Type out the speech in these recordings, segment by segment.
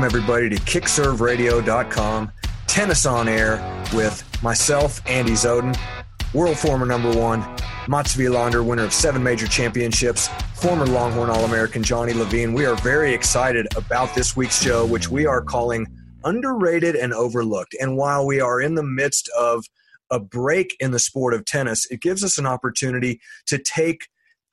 welcome everybody to kickserveradio.com, Tennis on Air with myself, Andy Zoden, world former number one, Mats Wilander, winner of seven major championships, former Longhorn All American Johnny Levine. We are very excited about this week's show, which we are calling Underrated and Overlooked. And while we are in the midst of a break in the sport of tennis, it gives us an opportunity to take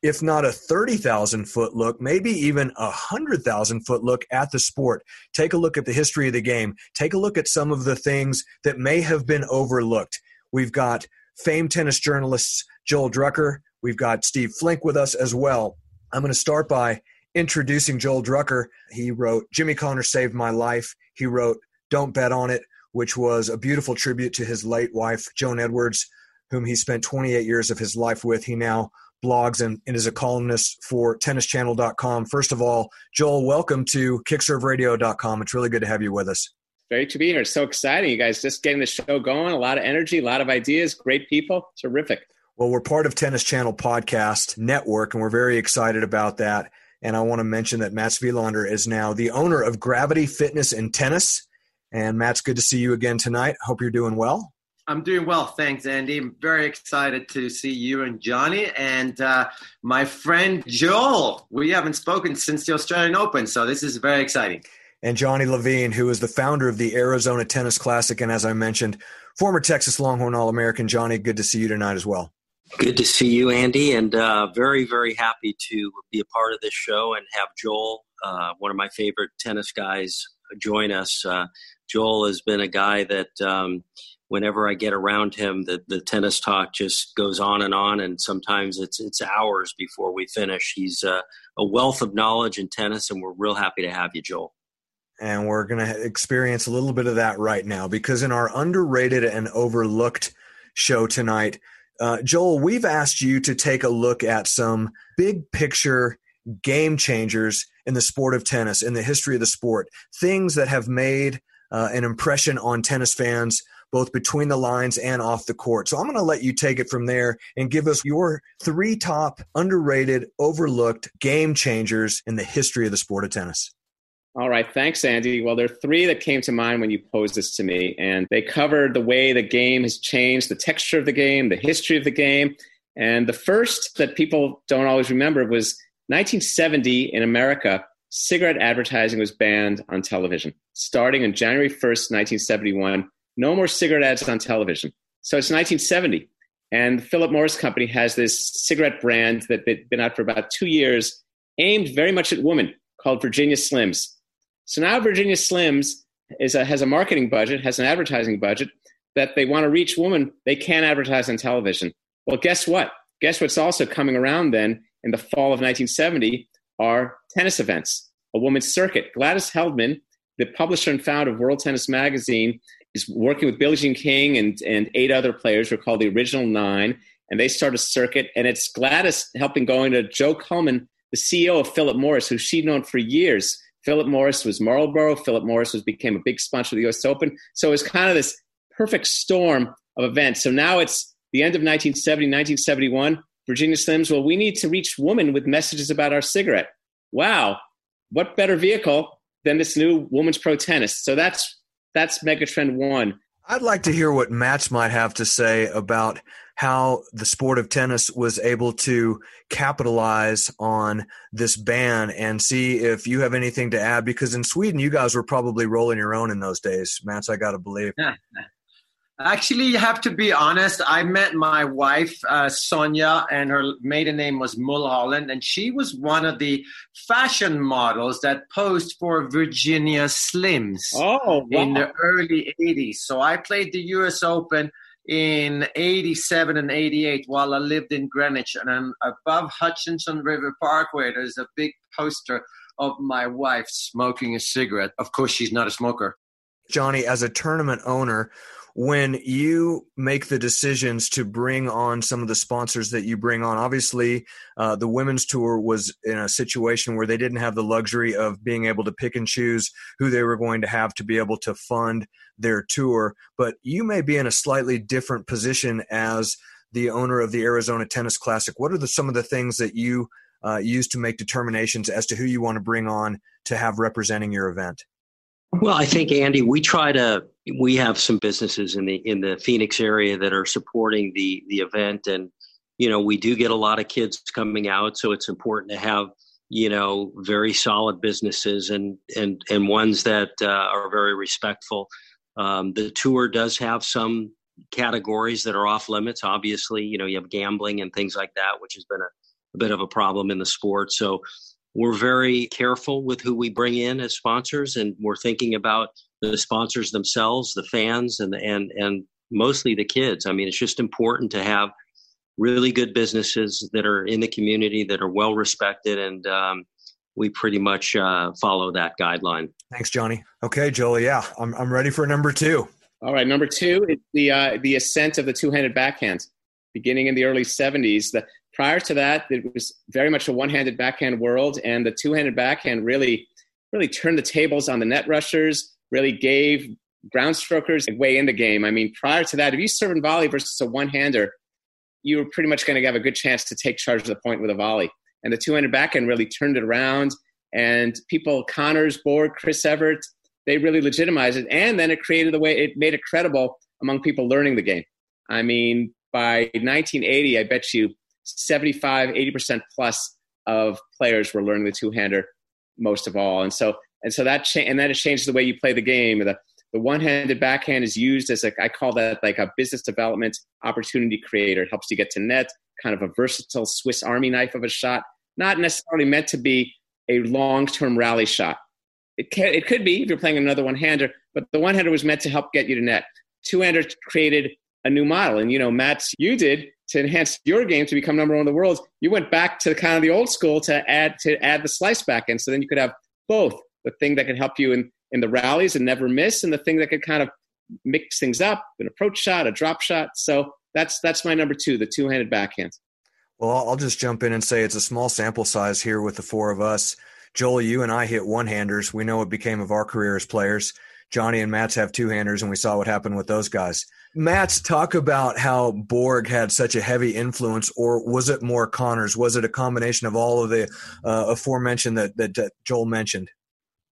if not a 30,000 foot look, maybe even a 100,000 foot look at the sport. Take a look at the history of the game. Take a look at some of the things that may have been overlooked. We've got famed tennis journalists Joel Drucker. We've got Steve Flink with us as well. I'm going to start by introducing Joel Drucker. He wrote Jimmy Connors Saved My Life. He wrote Don't Bet on It, which was a beautiful tribute to his late wife, Joan Edwards, whom he spent 28 years of his life with. He now blogs and, and, is a columnist for tennischannel.com. First of all, Joel, welcome to kickserveradio.com. It's really good to have you with us. Great to be here. It's so exciting. You guys just getting the show going. A lot of energy, a lot of ideas, great people. Terrific. Well, we're part of Tennis Channel Podcast Network, and we're very excited about that. And I want to mention that Mats Wilander is now the owner of Gravity Fitness and Tennis. And Mats good to see you again tonight. Hope you're doing well. I'm doing well, thanks, Andy. I'm very excited to see you and Johnny and uh, my friend Joel. We haven't spoken since the Australian Open, so this is very exciting. And Johnny Levine, who is the founder of the Arizona Tennis Classic, and as I mentioned, former Texas Longhorn All American. Johnny, good to see you tonight as well. Good to see you, Andy, and uh, very, very happy to be a part of this show and have Joel, uh, one of my favorite tennis guys, join us. Uh, Joel has been a guy that um, whenever I get around him, the, the tennis talk just goes on and on, and sometimes it's it's hours before we finish. He's uh, a wealth of knowledge in tennis, and we're real happy to have you, Joel. And we're going to experience a little bit of that right now because in our underrated and overlooked show tonight, uh, Joel, we've asked you to take a look at some big picture game changers in the sport of tennis, in the history of the sport, things that have made uh, an impression on tennis fans both between the lines and off the court. So I'm going to let you take it from there and give us your three top underrated, overlooked game changers in the history of the sport of tennis. All right, thanks, Andy. Well, there are three that came to mind when you posed this to me, and they covered the way the game has changed, the texture of the game, the history of the game. And the first that people don't always remember was 1970 in America, cigarette advertising was banned on television. Starting on January 1st, 1971, no more cigarette ads on television. So it's 1970. And the Philip Morris Company has this cigarette brand that had been out for about two years, aimed very much at women, called Virginia Slims. So now Virginia Slims is a, has a marketing budget, has an advertising budget that they want to reach women. They can't advertise on television. Well, guess what? Guess what's also coming around then in the fall of 1970 are tennis events, a women's circuit. Gladys Heldman, the publisher and founder of World Tennis Magazine, is working with Billie Jean King and, and eight other players who are called the Original Nine. And they start a circuit. And it's Gladys helping going to Joe Cullman, the CEO of Philip Morris, who she'd known for years. Philip Morris was Marlboro. Philip Morris was became a big sponsor of the U.S. Open. So it was kind of this perfect storm of events. So now it's the end of 1970, 1971. Virginia Slims, well, we need to reach women with messages about our cigarette. Wow, what better vehicle than this new women's pro tennis? So that's that's megatrend one. I'd like to hear what Mats might have to say about how the sport of tennis was able to capitalize on this ban and see if you have anything to add because in Sweden you guys were probably rolling your own in those days. Mats, I got to believe. Actually, you have to be honest. I met my wife, uh, Sonia, and her maiden name was Mulholland, and she was one of the fashion models that posed for Virginia Slims oh, wow. in the early 80s. So I played the US Open in 87 and 88 while I lived in Greenwich. And above Hutchinson River Parkway, there's a big poster of my wife smoking a cigarette. Of course, she's not a smoker. Johnny, as a tournament owner, when you make the decisions to bring on some of the sponsors that you bring on obviously uh, the women's tour was in a situation where they didn't have the luxury of being able to pick and choose who they were going to have to be able to fund their tour. But you may be in a slightly different position as the owner of the arizona tennis classic. What are the, some of the things that you uh, use to make determinations as to who you want to bring on to have representing your event Well, I think Andy, we try to we have some businesses in the in the Phoenix area that are supporting the the event and you know, we do get a lot of kids coming out, so it's important to have you know very solid businesses and and and ones that uh, are very respectful. Um, the tour does have some categories that are off limits. Obviously, you know, you have gambling and things like that, which has been a, a bit of a problem in the sport. So we're very careful with who we bring in as sponsors, and we're thinking about the sponsors themselves, the fans, and and and mostly the kids. I mean, it's just important to have really good businesses that are in the community that are well respected, and um, we pretty much uh, follow that guideline. Thanks, Johnny. Okay, Joel. Yeah, I'm I'm ready for number two. All right, number two is the uh, the ascent of the two-handed backhand, beginning in the early '70s. The prior to that, it was very much a one-handed backhand world, and the two-handed backhand really, really turned the tables on the net rushers. Really gave ground strokers a way in the game. I mean, prior to that, if you serve in volley versus a one-hander, you were pretty much going to have a good chance to take charge of the point with a volley. And the two-handed backhand really turned it around. And people, Connors, Borg, Chris Evert, they really legitimized it. And then it created the way it made it credible among people learning the game. I mean, by 1980, I bet you 75, 80% plus of players were learning the two hander most of all. And so, and so that, cha- and that has changed the way you play the game. The, the one-handed backhand is used as a, I call that like a business development opportunity creator. It helps you get to net, kind of a versatile Swiss Army knife of a shot, not necessarily meant to be a long-term rally shot. It, can, it could be if you're playing another one-hander, but the one-hander was meant to help get you to net. Two-hander created a new model. And, you know, Matt, you did to enhance your game to become number one in the world, you went back to kind of the old school to add to add the slice back in. So then you could have both the thing that could help you in, in the rallies and never miss, and the thing that could kind of mix things up, an approach shot, a drop shot. So that's that's my number two, the two handed backhand. Well, I'll just jump in and say it's a small sample size here with the four of us. Joel, you and I hit one handers. We know what became of our career as players. Johnny and Mats have two handers, and we saw what happened with those guys. Mats talk about how Borg had such a heavy influence, or was it more Connors? Was it a combination of all of the uh, aforementioned that, that, that Joel mentioned?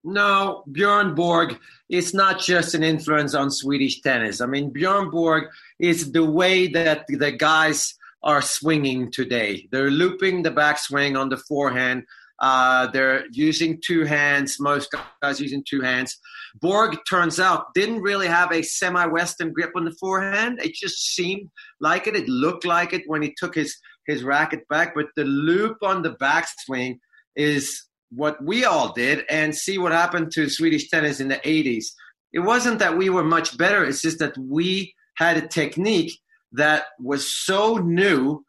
No, Bjorn Borg is not just an influence on Swedish tennis. I mean, Bjorn Borg is the way that the guys are swinging today. They're looping the backswing on the forehand uh, they're using two hands. Most guys using two hands. Borg turns out didn't really have a semi-western grip on the forehand. It just seemed like it. It looked like it when he took his his racket back. But the loop on the backswing is what we all did. And see what happened to Swedish tennis in the 80s. It wasn't that we were much better. It's just that we had a technique that was so new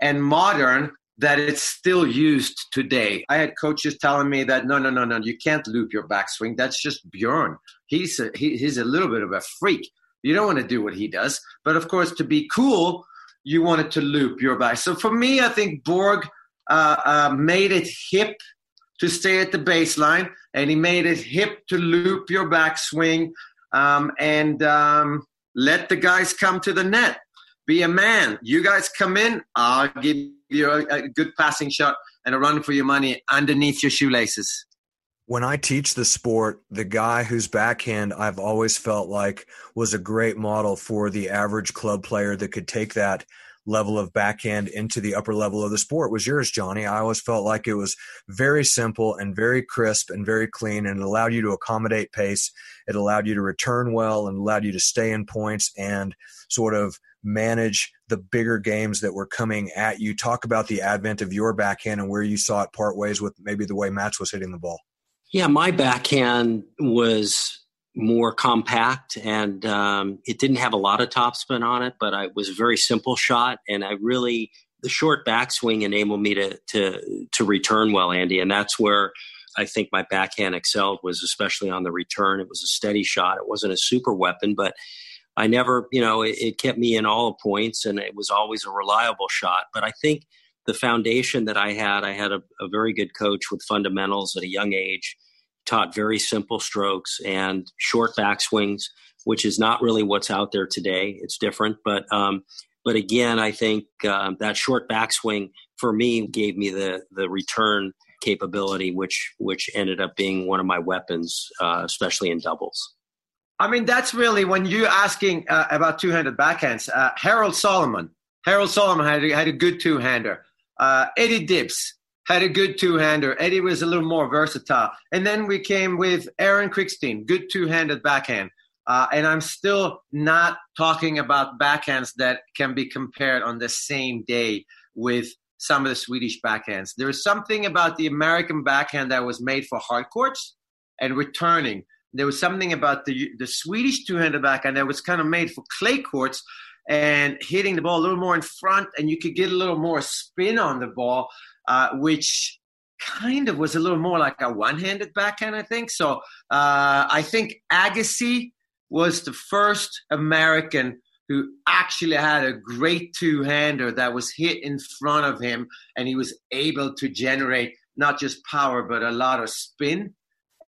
and modern that it's still used today. I had coaches telling me that no, no, no, no, you can't loop your backswing. That's just Bjorn. He's a, he, he's a little bit of a freak. You don't want to do what he does, but of course, to be cool, you wanted to loop your back. So for me, I think Borg uh, uh, made it hip to stay at the baseline, and he made it hip to loop your backswing um, and um, let the guys come to the net. Be a man. You guys come in, I'll give you a, a good passing shot and a run for your money underneath your shoelaces. When I teach the sport, the guy whose backhand I've always felt like was a great model for the average club player that could take that level of backhand into the upper level of the sport was yours, Johnny. I always felt like it was very simple and very crisp and very clean, and it allowed you to accommodate pace. It allowed you to return well and allowed you to stay in points and sort of manage the bigger games that were coming at you. Talk about the advent of your backhand and where you saw it part ways with maybe the way Mats was hitting the ball. Yeah, my backhand was more compact and um, it didn't have a lot of topspin on it, but I was a very simple shot and I really the short backswing enabled me to to to return well, Andy, and that's where I think my backhand excelled was especially on the return. It was a steady shot. It wasn't a super weapon, but I never, you know, it, it kept me in all the points and it was always a reliable shot. But I think the foundation that I had, I had a, a very good coach with fundamentals at a young age, taught very simple strokes and short backswings, which is not really what's out there today. It's different, but um, but again, I think uh, that short backswing for me gave me the the return capability, which which ended up being one of my weapons, uh, especially in doubles. I mean, that's really when you're asking uh, about two-handed backhands. Uh, Harold Solomon, Harold Solomon had had a good two-hander. Uh, Eddie Dibbs had a good two-hander. Eddie was a little more versatile. And then we came with Aaron Krickstein, good two-handed backhand. Uh, and I'm still not talking about backhands that can be compared on the same day with some of the Swedish backhands. There is something about the American backhand that was made for hard courts and returning. There was something about the the Swedish two-handed backhand that was kind of made for clay courts and hitting the ball a little more in front, and you could get a little more spin on the ball, uh, which kind of was a little more like a one-handed backhand, I think. So uh, I think Agassi was the first American who actually had a great two hander that was hit in front of him, and he was able to generate not just power, but a lot of spin.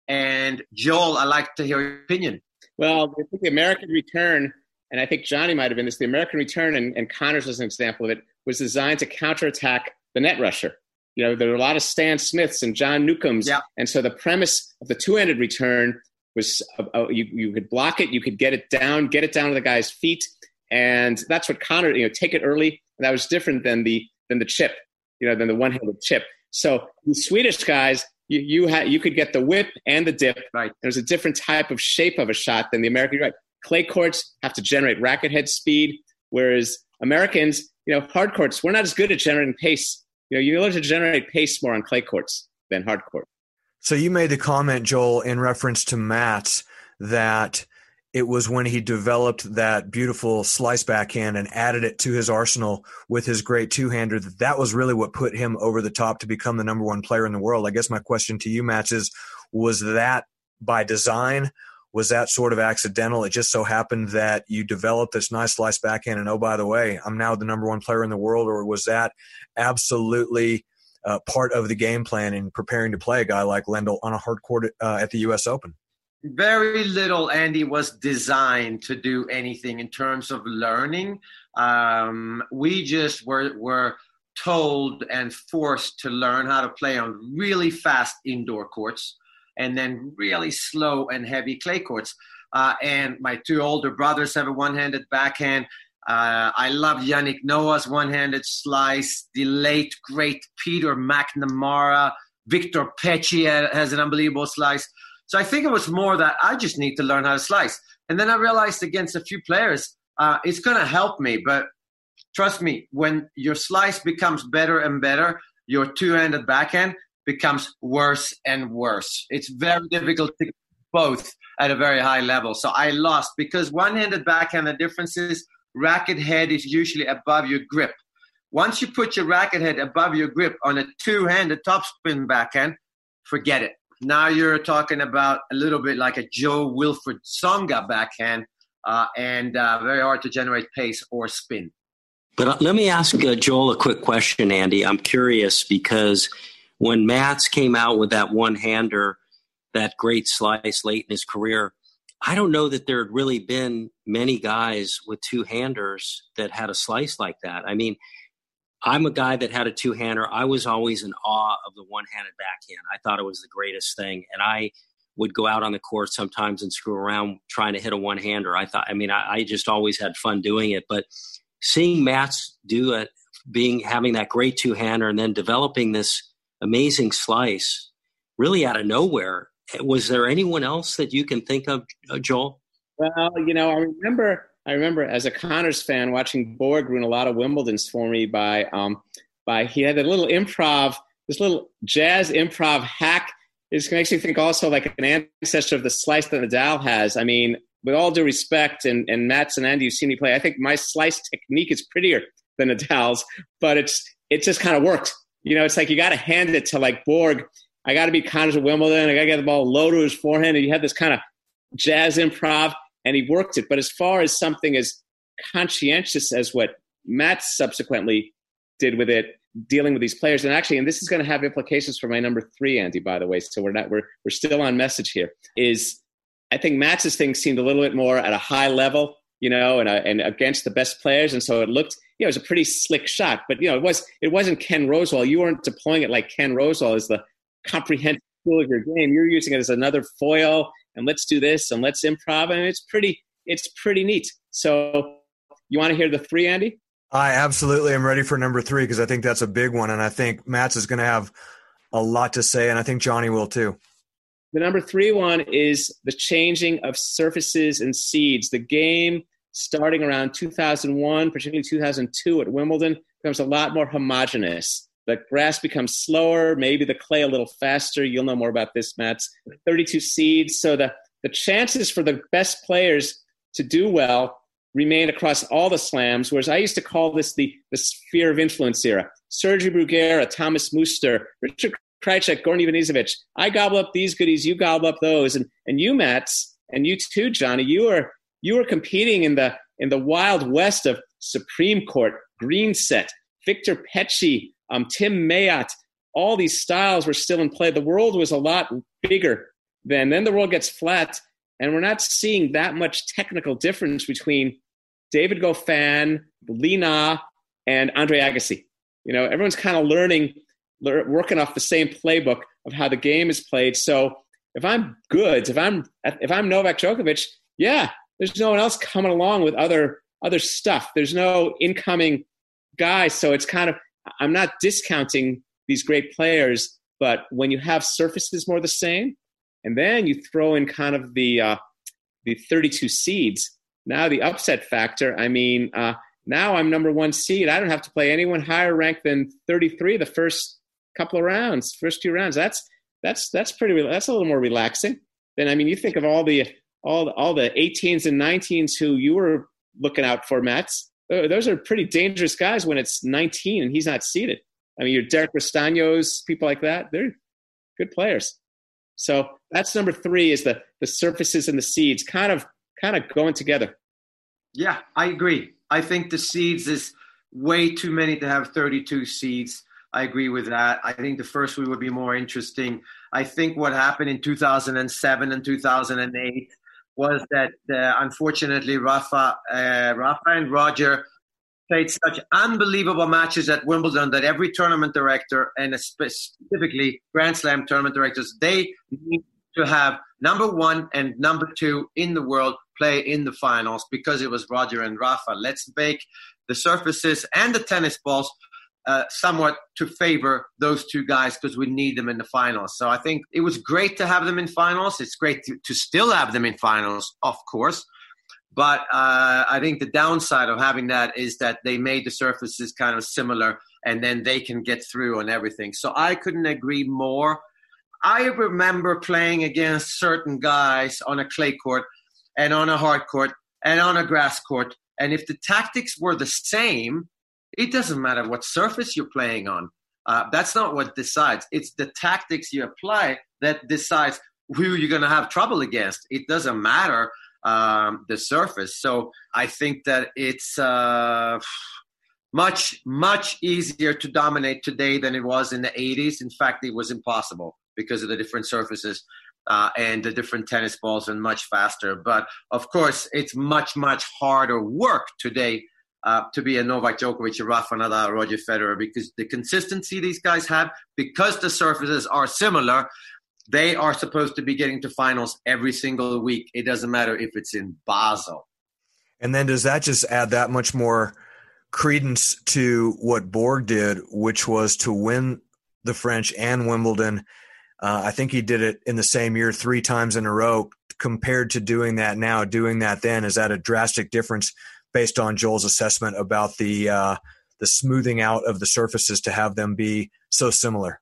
And Joel, I'd like to hear your opinion. Well, I think the American return, and I think Johnny might have been this, the American return, and, and Connors was an example of it, was designed to counterattack the net rusher. You know, there were a lot of Stan Smiths and John Newcombs. Yeah. And so the premise of the two handed return was uh, uh, you, you could block it, you could get it down, get it down to the guy's feet, and that's what Connor, you know, take it early. And that was different than the than the chip, you know, than the one-handed chip. So the Swedish guys, you you had you could get the whip and the dip. Right. There's a different type of shape of a shot than the American. Right. Clay courts have to generate racket head speed, whereas Americans, you know, hard courts, we're not as good at generating pace. You know, you learn to generate pace more on clay courts than hard court. So you made the comment, Joel, in reference to Mats that it was when he developed that beautiful slice backhand and added it to his arsenal with his great two-hander that that was really what put him over the top to become the number one player in the world. I guess my question to you, Matt, is was that by design? Was that sort of accidental? It just so happened that you developed this nice slice backhand, and oh, by the way, I'm now the number one player in the world, or was that absolutely uh, part of the game plan in preparing to play a guy like Lendl on a hard court uh, at the U.S. Open? Very little, Andy, was designed to do anything in terms of learning. Um, we just were were told and forced to learn how to play on really fast indoor courts and then really slow and heavy clay courts. Uh, and my two older brothers have a one-handed backhand. Uh, I love Yannick Noah's one-handed slice. The late great Peter McNamara, Victor Pecci has an unbelievable slice. So I think it was more that I just need to learn how to slice. And then I realized against a few players, uh, it's going to help me. But trust me, when your slice becomes better and better, your two-handed backhand becomes worse and worse. It's very difficult to both at a very high level. So I lost because one-handed backhand, the difference is racket head is usually above your grip. Once you put your racket head above your grip on a two-handed topspin backhand, forget it. Now you're talking about a little bit like a Jo-Wilfried Tsonga backhand, uh, and uh, very hard to generate pace or spin. But uh, let me ask uh, Joel a quick question, Andy. I'm curious because when Mats came out with that one-hander, that great slice late in his career, I don't know that there had really been many guys with two handers that had a slice like that. I mean, I'm a guy that had a two hander. I was always in awe of the one handed backhand. I thought it was the greatest thing. And I would go out on the court sometimes and screw around trying to hit a one hander. I thought, I mean, I, I, just always had fun doing it. But seeing Mats do it, being having that great two hander and then developing this amazing slice really out of nowhere was there anyone else that you can think of, uh, Joel? Well, you know, I remember, I remember as a Connors fan watching Borg ruin a lot of Wimbledon's for me by, um, by he had a little improv, this little jazz improv hack. It makes me think also like an ancestor of the slice that Nadal has. I mean, with all due respect, and, and Mats and Andy, you've seen me play. I think my slice technique is prettier than Nadal's, but it's it just kind of works. You know, it's like you got to hand it to like Borg I got to be conscious of Wimbledon. I got to get the ball low to his forehand. And he had this kind of jazz improv, and he worked it. But as far as something as conscientious as what Matt subsequently did with it, dealing with these players, and actually, and this is going to have implications for my number three, Andy. By the way, so we're not we're we're still on message here. Is I think Matt's thing seemed a little bit more at a high level, you know, and, uh, and against the best players, and so it looked, you know, it was a pretty slick shot. But you know, it was it wasn't Ken Rosewall. You weren't deploying it like Ken Rosewall is the comprehensive tool of your game. You're using it as another foil, and let's do this and let's improv. And it's pretty, it's pretty neat. So, you want to hear the three, Andy? I absolutely am ready for number three because I think that's a big one, and I think Mats is going to have a lot to say, and I think Johnny will too. The number three one is the changing of surfaces and seeds. The game starting around 2001, particularly 2002 at Wimbledon, becomes a lot more homogenous. The grass becomes slower, maybe the clay a little faster. You'll know more about this, Mats. 32 seeds. So the, the chances for the best players to do well remain across all the slams, whereas I used to call this the, the sphere of influence era. Sergio Bruguera, Thomas Muster, Richard Krajicek, Goran Ivanisevic. I gobble up these goodies, you gobble up those. And, and you, Mats, and you too, Johnny, you were, you were competing in the, in the wild west of Supreme Court, Green Set, Victor Pecci, um, Tim Mayotte. All these styles were still in play. The world was a lot bigger then. Then the world gets flat, and we're not seeing that much technical difference between David Goffin, Lina, and Andre Agassi. You know, everyone's kind of learning, working off the same playbook of how the game is played. So if I'm good, if I'm if I'm Novak Djokovic, yeah, there's no one else coming along with other other stuff. There's no incoming guys, so it's kind of I'm not discounting these great players, but when you have surfaces more the same, and then you throw in kind of the uh, the 32 seeds, now the upset factor. I mean, uh, now I'm number one seed. I don't have to play anyone higher ranked than 33 the first couple of rounds, first two rounds. That's that's that's pretty. That's a little more relaxing. Then I mean, you think of all the all the, all the 18s and 19s who you were looking out for, Mats. Those are pretty dangerous guys when it's 19 and he's not seeded. I mean, your Derek Castaños, people like that, they're good players. So that's number three is the the surfaces and the seeds kind of kind of going together. Yeah, I agree. I think the seeds is way too many to have 32 seeds. I agree with that. I think the first week would be more interesting. I think what happened in 2007 and 2008 was that uh, unfortunately Rafa, uh, Rafa and Roger played such unbelievable matches at Wimbledon that every tournament director and specifically Grand Slam tournament directors they need to have number one and number two in the world play in the finals because it was Roger and Rafa. Let's make the surfaces and the tennis balls uh, somewhat to favor those two guys because we need them in the finals. So I think it was great to have them in finals. It's great to, to still have them in finals, of course. But uh, I think the downside of having that is that they made the surfaces kind of similar and then they can get through on everything. So I couldn't agree more. I remember playing against certain guys on a clay court and on a hard court and on a grass court. And if the tactics were the same, it doesn't matter what surface you're playing on. Uh, that's not what decides. It's the tactics you apply that decides who you're going to have trouble against. It doesn't matter um, the surface. So I think that it's uh, much, much easier to dominate today than it was in the 80s. In fact, it was impossible because of the different surfaces uh, and the different tennis balls and much faster. But of course, it's much, much harder work today uh, to be a Novak Djokovic, a Rafa Nadal, Roger Federer, because the consistency these guys have, because the surfaces are similar, they are supposed to be getting to finals every single week. It doesn't matter if it's in Basel. And then does that just add that much more credence to what Borg did, which was to win the French and Wimbledon uh, I think he did it in the same year three times in a row. Compared to doing that now, doing that then, is that a drastic difference based on Joel's assessment about the uh, the smoothing out of the surfaces to have them be so similar?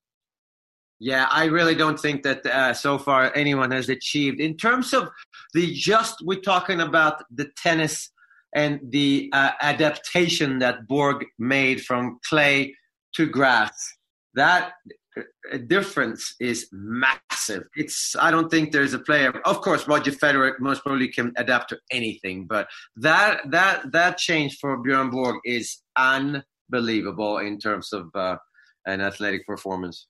Yeah, I really don't think that uh, so far anyone has achieved in terms of the just. We're talking about the tennis and the uh, adaptation that Borg made from clay to grass. That difference is massive. It's I don't think there's a player. Of course, Roger Federer most probably can adapt to anything, but that that that change for Björn Borg is unbelievable in terms of uh, an athletic performance.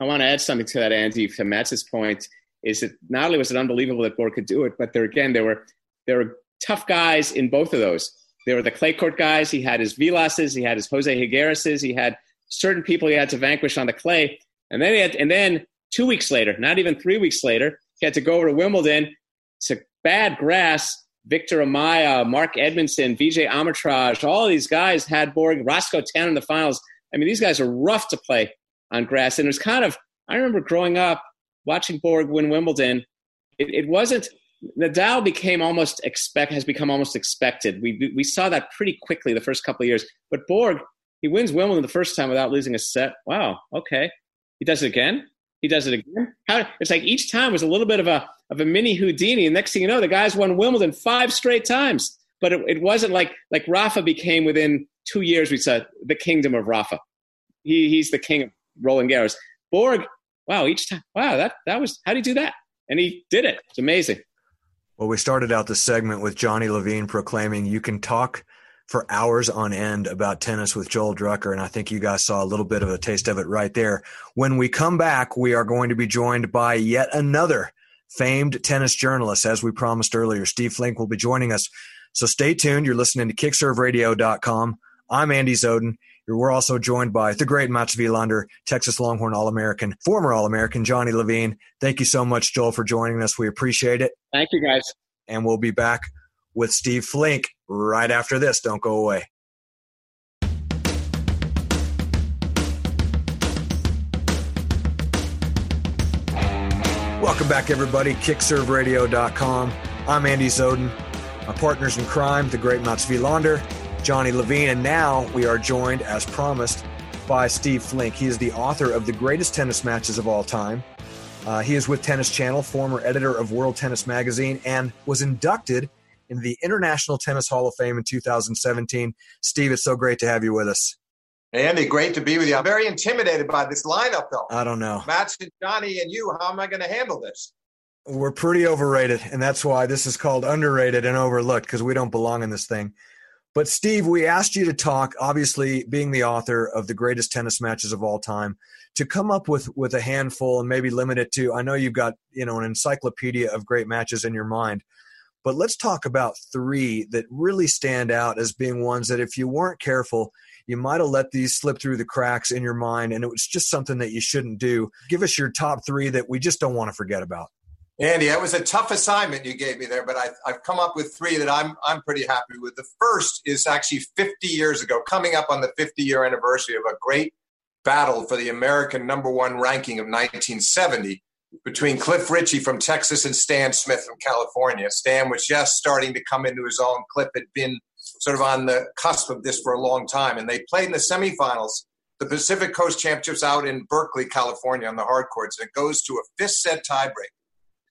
I want to add something to that, Andy. To Mats's point, is that not only was it unbelievable that Borg could do it, but there again there were there were tough guys in both of those. There were the clay court guys. He had his Vilases, he had his Jose Higuerases, he had certain people he had to vanquish on the clay. And then, had, and then two weeks later, not even three weeks later, he had to go over to Wimbledon. A bad grass. Victor Amaya, Mark Edmondson, Vijay Amritraj, all these guys had Borg, Roscoe Tanner in the finals. I mean, these guys are rough to play on grass. And it was kind of, I remember growing up watching Borg win Wimbledon. It, it wasn't, Nadal became almost expect, has become almost expected. We, we saw that pretty quickly the first couple of years. But Borg, he wins Wimbledon the first time without losing a set. Wow, okay. He does it again. He does it again. How, it's like each time was a little bit of a of a mini Houdini. And next thing you know, the guys won Wimbledon five straight times. But it, it wasn't like like Rafa became within two years. We said the kingdom of Rafa. He, he's the king of Roland Garros. Borg, wow, each time, wow, that that was how do you do that? And he did it. It's amazing. Well, we started out the segment with Johnny Levine proclaiming you can talk for hours on end about tennis with Joel Drucker. And I think you guys saw a little bit of a taste of it right there. When we come back, we are going to be joined by yet another famed tennis journalist. As we promised earlier, Steve Flink will be joining us. So stay tuned. You're listening to kickserveradio.com. I'm Andy Zoden. We're also joined by the great Mats Wilander, Texas Longhorn All American, former All American Johnny Levine. Thank you so much, Joel, for joining us. We appreciate it. Thank you, guys. And we'll be back with Steve Flink right after this. Don't go away. Welcome back, everybody. KickServeRadio.com. I'm Andy Zoden. My partners in crime, the great Mats Wilander, Johnny Levine, and now we are joined, as promised, by Steve Flink. He is the author of The Greatest Tennis Matches of All Time. Uh, he is with Tennis Channel, former editor of World Tennis Magazine, and was inducted in the International Tennis Hall of Fame in 2017. Steve, it's so great to have you with us. Andy, great to be with you. I'm very intimidated by this lineup, though. I don't know. Matt and Johnny and you, how am I going to handle this? We're pretty overrated, and that's why this is called underrated and overlooked because we don't belong in this thing. But Steve, we asked you to talk, obviously being the author of the greatest tennis matches of all time, to come up with with a handful and maybe limit it to I know you've got, you know, an encyclopedia of great matches in your mind. But let's talk about three that really stand out as being ones that if you weren't careful, you might have let these slip through the cracks in your mind and it was just something that you shouldn't do. Give us your top three that we just don't want to forget about. Andy, that was a tough assignment you gave me there, but I've, I've come up with three that I'm I'm pretty happy with. The first is actually 50 years ago, coming up on the 50 year anniversary of a great battle for the American number one ranking of 1970 between Cliff Richey from Texas and Stan Smith from California. Stan was just starting to come into his own. Cliff had been sort of on the cusp of this for a long time, and they played in the semifinals. The Pacific Coast Championships out in Berkeley, California, on the hard courts, and it goes to a fifth set tiebreak.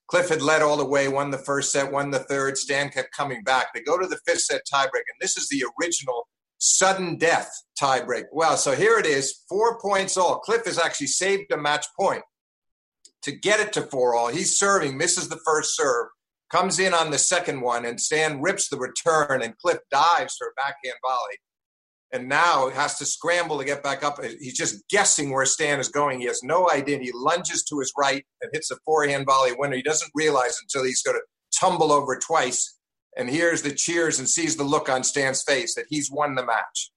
Cliff had led all the way, won the first set, won the third. Stan kept coming back. They go to the fifth set tiebreak, and this is the original sudden death tiebreak. Well, so here it is, four points all. Cliff has actually saved a match point to get it to four all. He's serving, misses the first serve, comes in on the second one, and Stan rips the return, and Cliff dives for a backhand volley. And now has to scramble to get back up. He's just guessing where Stan is going. He has no idea. He lunges to his right and hits a forehand volley winner. He doesn't realize until he's going to tumble over twice and hears the cheers and sees the look on Stan's face that he's won the match.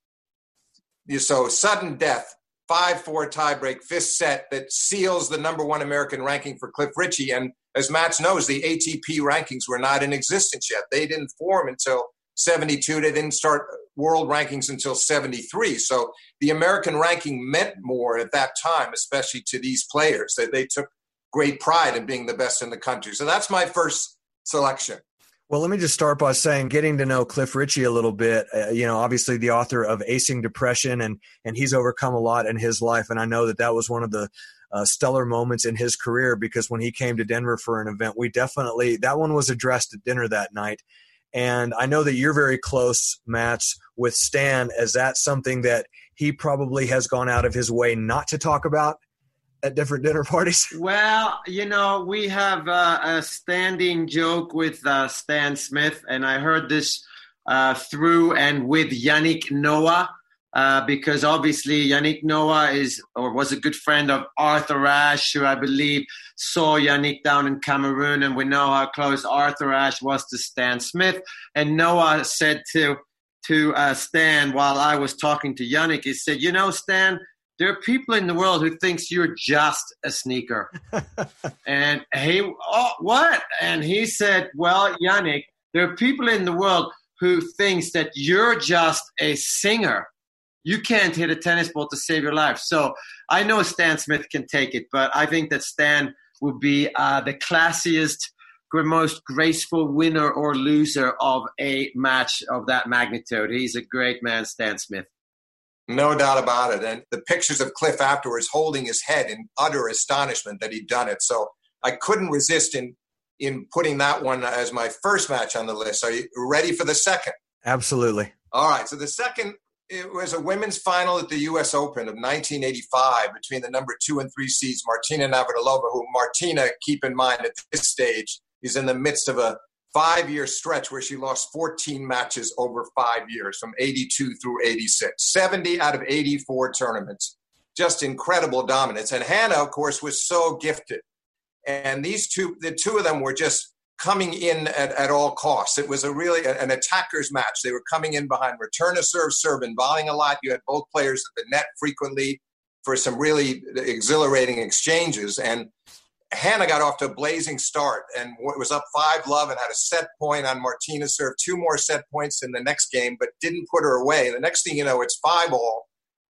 So sudden death 5 4 tiebreak, fifth set that seals the number one American ranking for Cliff Richey. And as Mats knows, the ATP rankings were not in existence yet. They didn't form until 72. They didn't start world rankings until 73. So the American ranking meant more at that time, especially to these players. That they took great pride in being the best in the country. So that's my first selection. Well, let me just start by saying getting to know Cliff Richey a little bit. Uh, you know, obviously the author of Acing Depression, and and he's overcome a lot in his life, and I know that that was one of the uh, stellar moments in his career because when he came to Denver for an event, we definitely that one was addressed at dinner that night. And I know that you're very close, Mats, with Stan. Is that something that he probably has gone out of his way not to talk about? At different dinner parties? Well, you know, we have uh, a standing joke with uh, Stan Smith, and I heard this uh, through and with Yannick Noah. Uh, because obviously Yannick Noah is or was a good friend of Arthur Ashe, who I believe saw Yannick down in Cameroon, and we know how close Arthur Ashe was to Stan Smith. And Noah said to to uh, Stan while I was talking to Yannick, he said, "You know, Stan, there are people in the world who thinks you're just a sneaker. and he, oh, what? And he said, well, Yannick, there are people in the world who thinks that you're just a singer. You can't hit a tennis ball to save your life. So I know Stan Smith can take it, but I think that Stan would be uh, the classiest, most graceful winner or loser of a match of that magnitude. He's a great man, Stan Smith. No doubt about it. And the pictures of Cliff afterwards holding his head in utter astonishment that he'd done it. So I couldn't resist in in putting that one as my first match on the list. Are you ready for the second? Absolutely. All right. So the second it was a women's final at the U.S. Open of 1985 between the number two and three seeds Martina Navratilova, who Martina, keep in mind at this stage, is in the midst of a five year stretch where she lost 14 matches over five years from 82 through 86, 70 out of 84 tournaments. Just incredible dominance. And Hana, of course, was so gifted. And these two, the two of them were just coming in at, at all costs. It was a really an attacker's match. They were coming in behind return to serve, serve, and volleying a lot. You had both players at the net frequently for some really exhilarating exchanges. And Hana got off to a blazing start and was up five love and had a set point on Martina Served two more set points in the next game, but didn't put her away. The next thing you know, it's five all,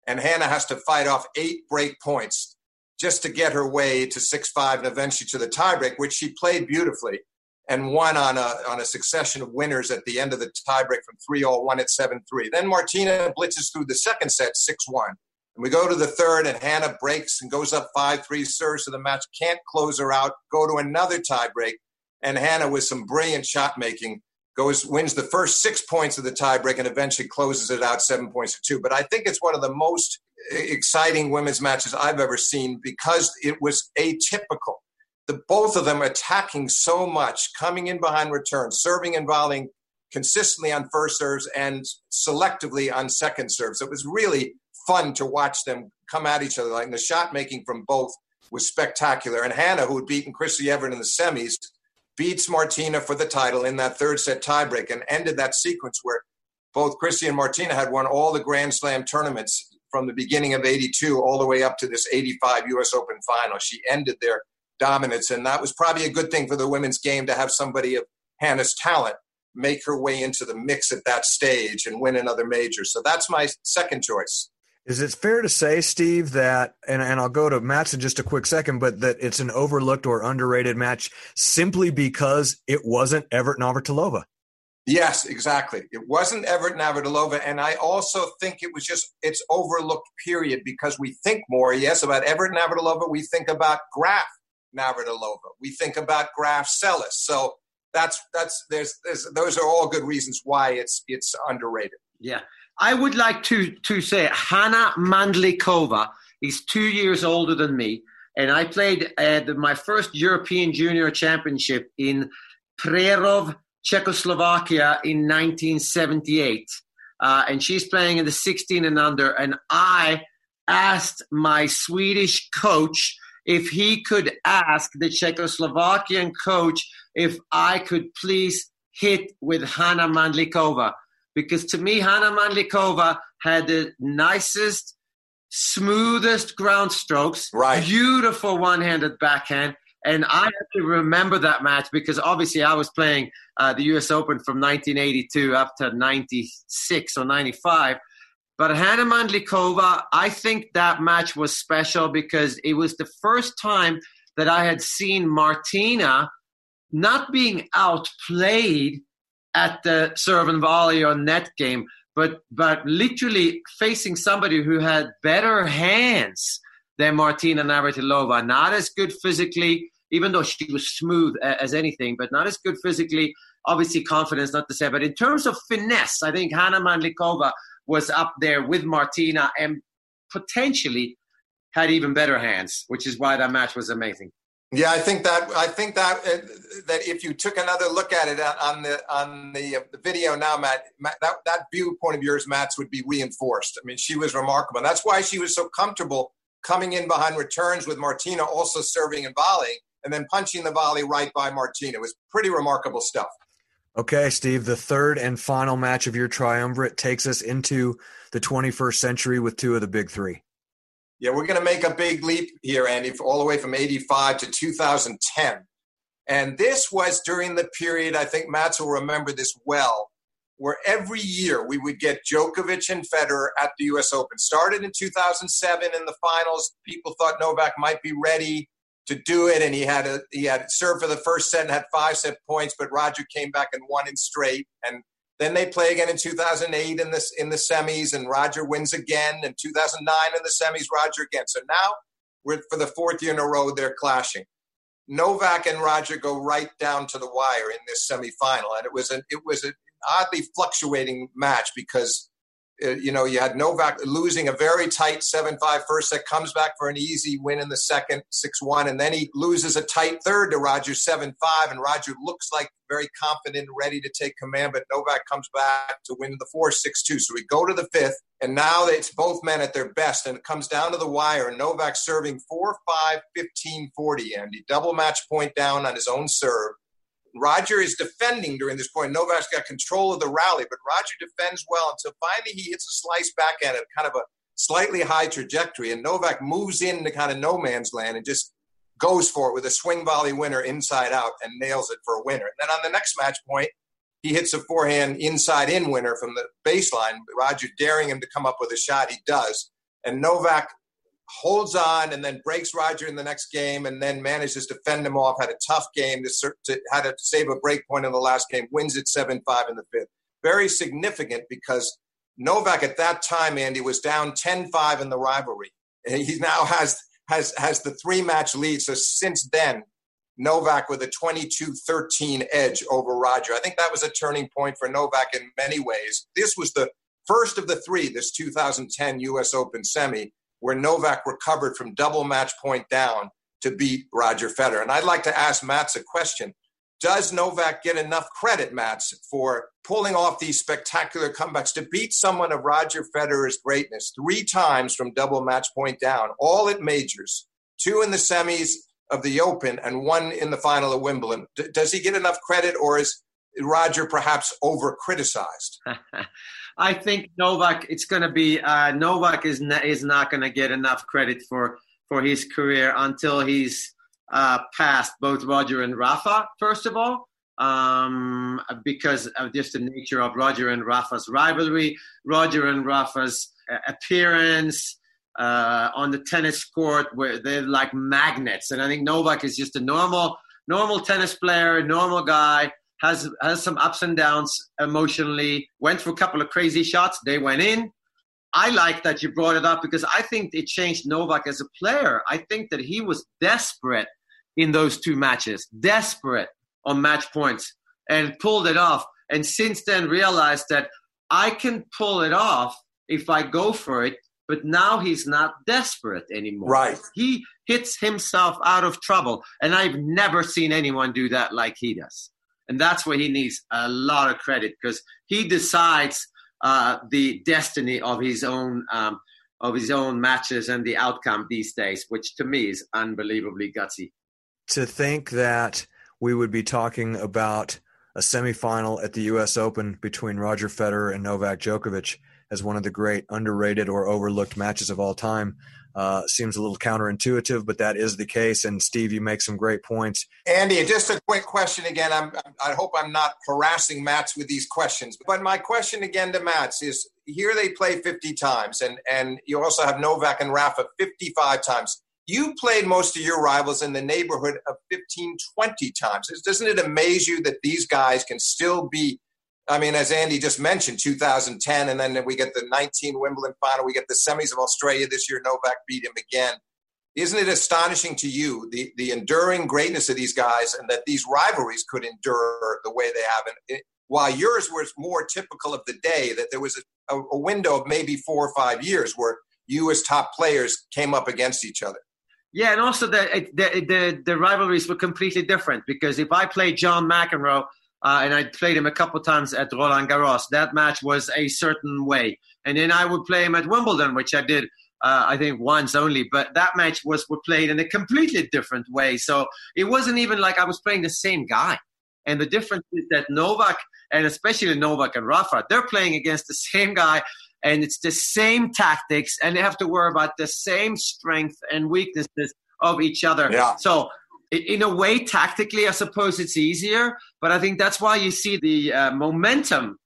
and Hana has to fight off eight break points just to get her way to six five and eventually to the tiebreak, which she played beautifully and won on a on a succession of winners at the end of the tiebreak from three all, one at seven three. Then Martina blitzes through the second set six one. And we go to the third, and Hana breaks and goes up 5 3, serves to the match, can't close her out, go to another tiebreak. And Hana, with some brilliant shot making, goes wins the first six points of the tiebreak and eventually closes it out seven points to two. But I think it's one of the most exciting women's matches I've ever seen because it was atypical. The both of them attacking so much, coming in behind return, serving and volleying consistently on first serves and selectively on second serves. It was really fun to watch them come at each other. Like the shot making from both was spectacular. And Hana, who had beaten Chrissy Evert in the semis, beats Martina for the title in that third set tiebreak and ended that sequence where both Chrissy and Martina had won all the Grand Slam tournaments from the beginning of 82 all the way up to this 85 US Open final. She ended their dominance, and that was probably a good thing for the women's game to have somebody of Hana's talent make her way into the mix at that stage and win another major. So that's my second choice. Is it fair to say, Steve, that, and, and I'll go to Mats in just a quick second, but that it's an overlooked or underrated match simply because it wasn't Evert Navratilova? Yes, exactly. It wasn't Evert Navratilova, and I also think it was just it's overlooked. Period, because we think more. Yes, about Evert Navratilova, we think about Graf Navratilova, we think about Graf Seles. So that's that's there's, there's those are all good reasons why it's it's underrated. Yeah, I would like to, to say Hana Mandlikova is two years older than me, and I played uh, the, my first European Junior Championship in Prerov, Czechoslovakia in 1978. Uh, and she's playing in the 16 and under. And I asked my Swedish coach if he could ask the Czechoslovakian coach if I could please hit with Hana Mandlikova because to me, Hana Mandlikova had the nicest, smoothest ground strokes, right. beautiful one-handed backhand. And I have to remember that match because obviously I was playing uh, the U.S. Open from 1982 up to 96 or 95. But Hana Mandlikova, I think that match was special because it was the first time that I had seen Martina not being outplayed at the serve and volley or net game, but but literally facing somebody who had better hands than Martina Navratilova. Not as good physically, even though she was smooth as anything, but not as good physically. Obviously, confidence, not to say, but in terms of finesse, I think Hana Mandlikova was up there with Martina and potentially had even better hands, which is why that match was amazing. Yeah, I think that I think that uh, that if you took another look at it on the on the, uh, the video now, Matt, Matt, that that viewpoint of yours, Mats, would be reinforced. I mean, she was remarkable. That's why she was so comfortable coming in behind returns with Martina, also serving and volleying, and then punching the volley right by Martina. It was pretty remarkable stuff. Okay, Steve, the third and final match of your triumvirate takes us into the 21st century with two of the big three. Yeah, we're going to make a big leap here, Andy, all the way from 85 to 2010. And this was during the period, I think Mats will remember this well, where every year we would get Djokovic and Federer at the US Open. Started in 2007 in the finals. People thought Novak might be ready to do it, and he had a he had served for the first set and had five set points, but Roger came back and won in straight. And then they play again in 2008 in this in the semis, and Roger wins again. In 2009 in the semis, Roger again. So now we're for the fourth year in a row they're clashing. Novak and Roger go right down to the wire in this semifinal, and it was an it was an oddly fluctuating match because Uh, you know, you had Novak losing a very tight 7-5 first set, comes back for an easy win in the second, 6-1, and then he loses a tight third to Roger 7-5, and Roger looks like very confident and ready to take command, but Novak comes back to win the 4-6-2. So we go to the fifth, and now it's both men at their best, and it comes down to the wire, and Novak serving 4-5, 15-40, Andy. Double match point down on his own serve. Roger is defending during this point. Novak's got control of the rally, but Roger defends well until finally he hits a slice backhand at kind of a slightly high trajectory, and Novak moves into kind of no man's land and just goes for it with a swing volley winner inside out and nails it for a winner. And then on the next match point, he hits a forehand inside in winner from the baseline. Roger daring him to come up with a shot, he does. And Novak holds on and then breaks Roger in the next game and then manages to fend him off. Had a tough game to, to had to save a break point in the last game. Wins it seven five in the fifth. Very significant because Novak at that time, Andy, was down 10-5 in the rivalry. He now has has has the three match lead. So since then, Novak with a 22-13 edge over Roger. I think that was a turning point for Novak in many ways. This was the first of the three, this 2010 US Open semi where Novak recovered from double match point down to beat Roger Federer. And I'd like to ask Mats a question. Does Novak get enough credit, Mats, for pulling off these spectacular comebacks to beat someone of Roger Federer's greatness three times from double match point down, all at majors, two in the semis of the Open and one in the final of Wimbledon? D- does he get enough credit, or is Roger perhaps over criticized? I think Novak. It's going to be uh, Novak is ne- is not going to get enough credit for for his career until he's uh, both Roger and Rafa. First of all, um, because of just the nature of Roger and Rafa's rivalry, Roger and Rafa's uh, appearance. Uh, on the tennis court, where they're like magnets, and I think Novak is just a normal, normal tennis player, a normal guy has has some ups and downs emotionally. Went through a couple of crazy shots. They went in. I like that you brought it up because I think it changed Novak as a player. I think that he was desperate in those two matches, desperate on match points, and pulled it off. And since then, realized that I can pull it off if I go for it. But now he's not desperate anymore. Right. He hits himself out of trouble. And I've never seen anyone do that like he does. And that's where he needs a lot of credit because he decides uh, the destiny of his own um, of his own matches and the outcome these days, which to me is unbelievably gutsy. To think that we would be talking about a semifinal at the U.S. Open between Roger Federer and Novak Djokovic as one of the great underrated or overlooked matches of all time uh, seems a little counterintuitive, but that is the case. And Steve, you make some great points. Andy, just a quick question again. I'm, I hope I'm not harassing Mats with these questions, but my question again to Mats is: Here they play 50 times, and and you also have Novak and Rafa 55 times. You played most of your rivals in the neighborhood of 15, 20 times. Doesn't it amaze you that these guys can still be I mean, as Andy just mentioned, 2010, and then we get the 19 Wimbledon final. We get the semis of Australia this year. Novak beat him again. Isn't it astonishing to you the, the enduring greatness of these guys and that these rivalries could endure the way they have? And it, while yours was more typical of the day, that there was a, a window of maybe four or five years where you as top players came up against each other. Yeah, and also the, the the, the rivalries were completely different because if I played John McEnroe uh, and I played him a couple times at Roland Garros. That match was a certain way, and then I would play him at Wimbledon, which I did. Uh, I think once only, but that match was played in a completely different way. So it wasn't even like I was playing the same guy. And the difference is that Novak, and especially Novak and Rafa, they're playing against the same guy and it's the same tactics, and they have to worry about the same strength and weaknesses of each other. Yeah. So in a way, tactically, I suppose it's easier, but I think that's why you see the uh, momentum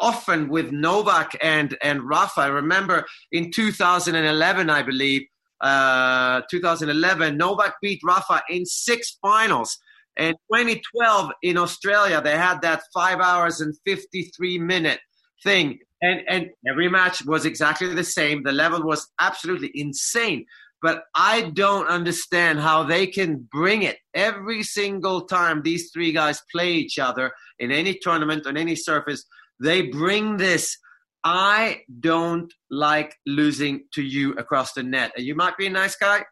often with Novak and and Rafa. I remember in 2011, I believe, uh, 2011, Novak beat Rafa in six finals. And 2012 in Australia, they had that five hours and 53 minute thing. And, and every match was exactly the same. The level was absolutely insane. But I don't understand how they can bring it every single time these three guys play each other in any tournament on any surface. They bring this. I don't like losing to you across the net. And you might be a nice guy,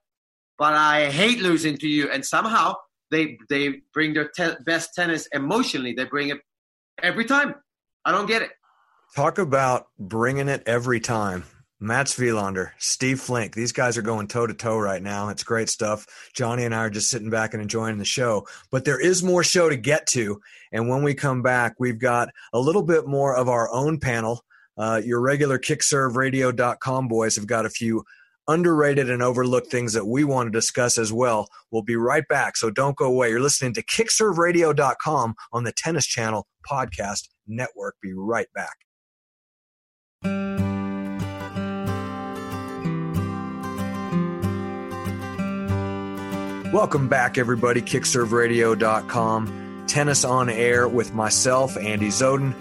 but I hate losing to you. And somehow they they bring their te- best tennis emotionally. They bring it every time. I don't get it. Talk about bringing it every time. Mats Wilander, Steve Flink, these guys are going toe to toe right now. It's great stuff. Johnny and I are just sitting back and enjoying the show. But there is more show to get to. And when we come back, we've got a little bit more of our own panel. Uh, your regular kickserveradio.com boys have got a few underrated and overlooked things that we want to discuss as well. We'll be right back. So don't go away. You're listening to kickserveradio.com on the Tennis Channel podcast network. Be right back. Welcome back, everybody. KickServeRadio.com. Tennis on air with myself, Andy Zoden,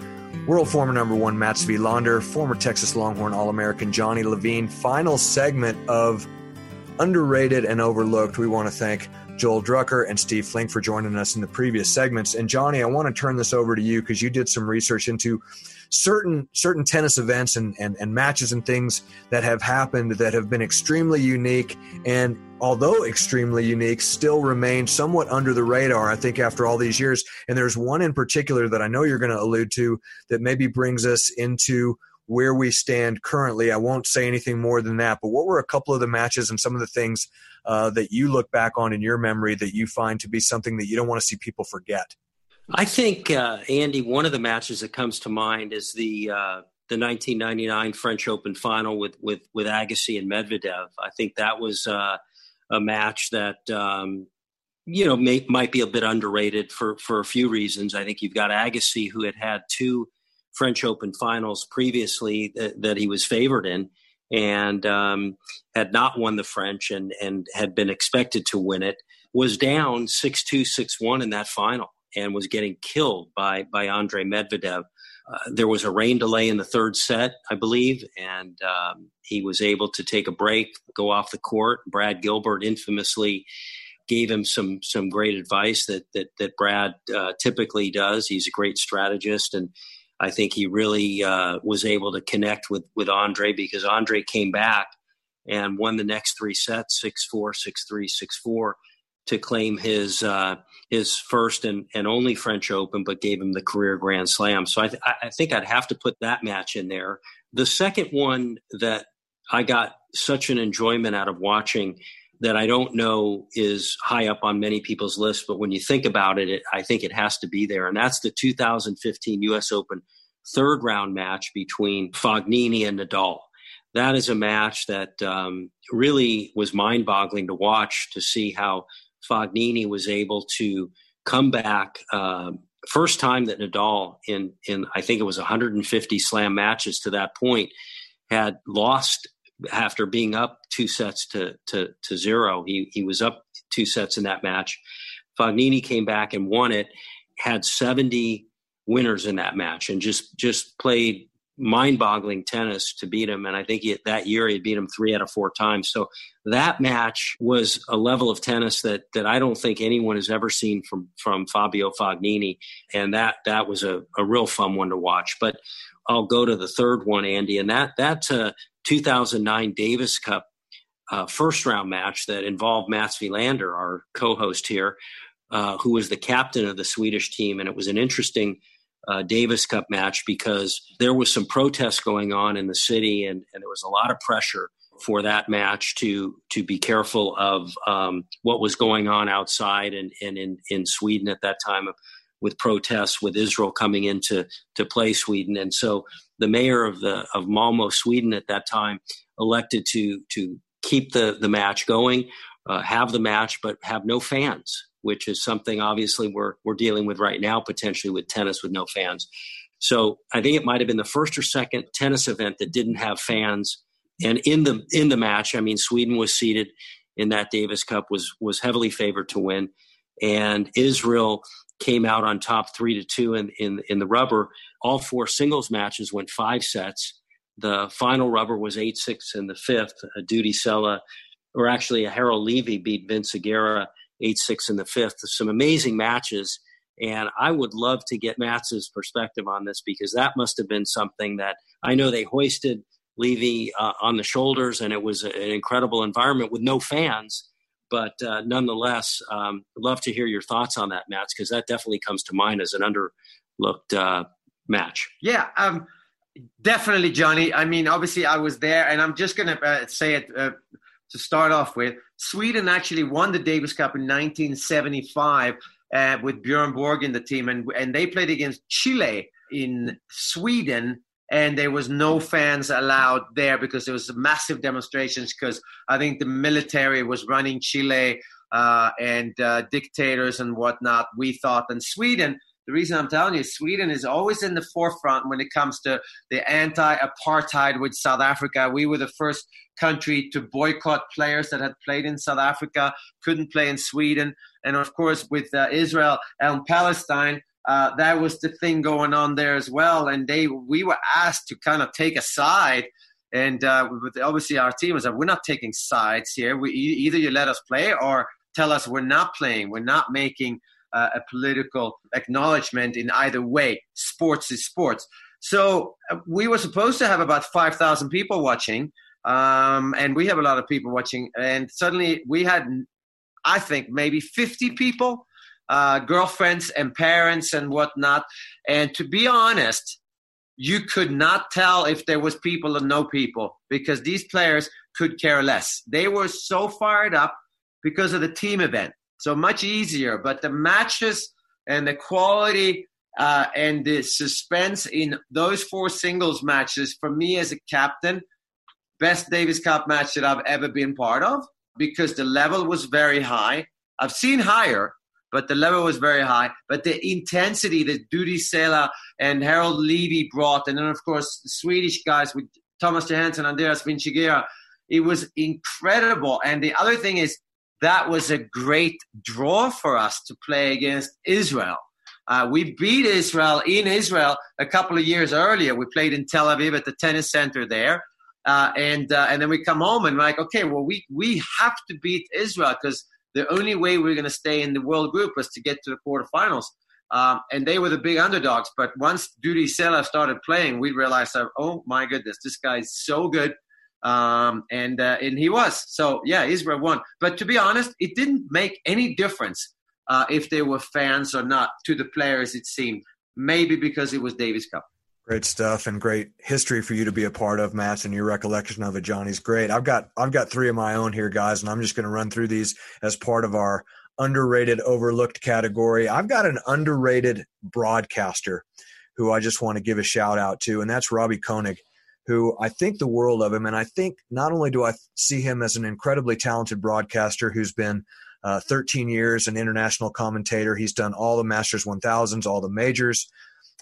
world former number one Mats Wilander, former Texas Longhorn All American Johnny Levine. Final segment of underrated and overlooked. We want to thank Joel Drucker and Steve Flink for joining us in the previous segments. And Johnny, I want to turn this over to you because you did some research into certain certain tennis events and, and, and matches and things that have happened that have been extremely unique. And although extremely unique still remain somewhat under the radar i think after all these years. And there's one in particular that i know you're going to allude to that maybe brings us into where we stand currently. I won't say anything more than that but what were a couple of the matches and some of the things uh, that you look back on in your memory that you find to be something that you don't want to see people forget I think uh, Andy, one of the matches that comes to mind is the uh, the 1999 French Open final with with with Agassi and Medvedev. I think that was uh, a match that um, you know may, might be a bit underrated for for a few reasons. I think you've got Agassi who had had two French Open finals previously that, that he was favored in. And um, had not won the French and, and had been expected to win it, was down 6 2, 6 1 in that final and was getting killed by by Andre Medvedev. Uh, there was a rain delay in the third set, I believe, and um, he was able to take a break, go off the court. Brad Gilbert infamously gave him some some great advice that that, that Brad uh, typically does. He's a great strategist, and I think he really uh, was able to connect with with Andre because Andre came back and won the next three sets six four six three six four to claim his uh, his first and, and only French Open, but gave him the career Grand Slam. So I, th- I think I'd have to put that match in there. The second one that I got such an enjoyment out of watching that I don't know is high up on many people's lists, but when you think about it, it I think it has to be there, and that's the 2015 U.S. Open third round match between Fognini and Nadal that is a match that um, really was mind boggling to watch to see how Fognini was able to come back. Uh, first time that Nadal in in I think it was 150 slam matches to that point had lost after being up two sets to to, to zero. He he was up two sets in that match. Fognini came back and won it. Had 70 winners in that match and just just played mind-boggling tennis to beat him and i think he, that year he beat him three out of four times. So that match was a level of tennis that that i don't think anyone has ever seen from from fabio fognini and that that was a, a real fun one to watch. But i'll go to the third one andy and that that's a 2009 davis cup uh, first round match that involved Mats Wilander, our co-host here, uh, who was the captain of the Swedish team, and it was an interesting uh, Davis Cup match because there was some protests going on in the city, and, and there was a lot of pressure for that match to to be careful of um, what was going on outside and, and in, in Sweden at that time with protests with Israel coming into to play Sweden. And so the mayor of the of Malmo, Sweden at that time elected to to keep the the match going, uh, have the match, but have no fans, which is something obviously we're we're dealing with right now, potentially with tennis with no fans. So I think it might have been the first or second tennis event that didn't have fans. And in the in the match, I mean, Sweden was seated in that Davis Cup was was heavily favored to win, and Israel came out on top three to two in in, in the rubber. All four singles matches went five sets. The final rubber was eight six in the fifth. A Dudi Sela, or actually a Harel Levy beat Vinciguerra eight six in the fifth. Some amazing matches and I would love to get Matt's perspective on this because that must have been something that I know they hoisted Levy uh, on the shoulders, and it was an incredible environment with no fans. But uh, nonetheless, um, love to hear your thoughts on that, Mats, because that definitely comes to mind as an underlooked uh, match. Yeah, um, definitely, Johnny. I mean, obviously, I was there, and I'm just going to uh, say it uh, to start off with. Sweden actually won the Davis Cup in 1975 uh, with Björn Borg in the team, and and they played against Chile in Sweden, and there was no fans allowed there because there was massive demonstrations because I think the military was running Chile uh, and uh, dictators and whatnot. We thought, and Sweden. The reason I'm telling you, Sweden is always in the forefront when it comes to the anti-apartheid with South Africa. We were the first country to boycott players that had played in South Africa, couldn't play in Sweden. And of course, with uh, Israel and Palestine, uh, that was the thing going on there as well. And they, we were asked to kind of take a side. And uh, obviously, our team was like, we're not taking sides here. We, either you let us play or tell us we're not playing. We're not making uh, a political acknowledgement in either way. Sports is sports. So uh, we were supposed to have about 5,000 people watching. Um, and we have a lot of people watching. And suddenly we had I think maybe 50 people, uh, girlfriends and parents and whatnot. And to be honest, you could not tell if there was people or no people because these players could care less. They were so fired up because of the team event. So much easier. But the matches and the quality uh, and the suspense in those four singles matches, for me as a captain, best Davis Cup match that I've ever been part of because the level was very high. I've seen higher, but the level was very high. But the intensity that Dudi Sela and Harel Levy brought, and then of course the Swedish guys with Thomas Johansson, Andreas Vinciguerra, it was incredible. And the other thing is that was a great draw for us to play against Israel. Uh, we beat Israel in Israel a couple of years earlier. We played in Tel Aviv at the tennis center there. Uh, and uh, and then we come home and we're like, okay, well, we we have to beat Israel because the only way we're going to stay in the world group was to get to the quarterfinals. Um, and they were the big underdogs. But once Dudi Sela started playing, we realized, oh my goodness, this guy's so good. Um, and uh, and he was. So yeah, Israel won. But to be honest, it didn't make any difference uh, if they were fans or not to the players. It seemed maybe because it was Davis Cup. Great stuff and great history for you to be a part of, Matt, and your recollection of it, Johnny's great. I've got I've got three of my own here, guys, and I'm just going to run through these as part of our underrated, overlooked category. I've got an underrated broadcaster who I just want to give a shout out to, and that's Robbie Koenig, who I think the world of him, and I think not only do I see him as an incredibly talented broadcaster who's been uh, 13 years an international commentator. He's done all the Masters 1000s, all the majors.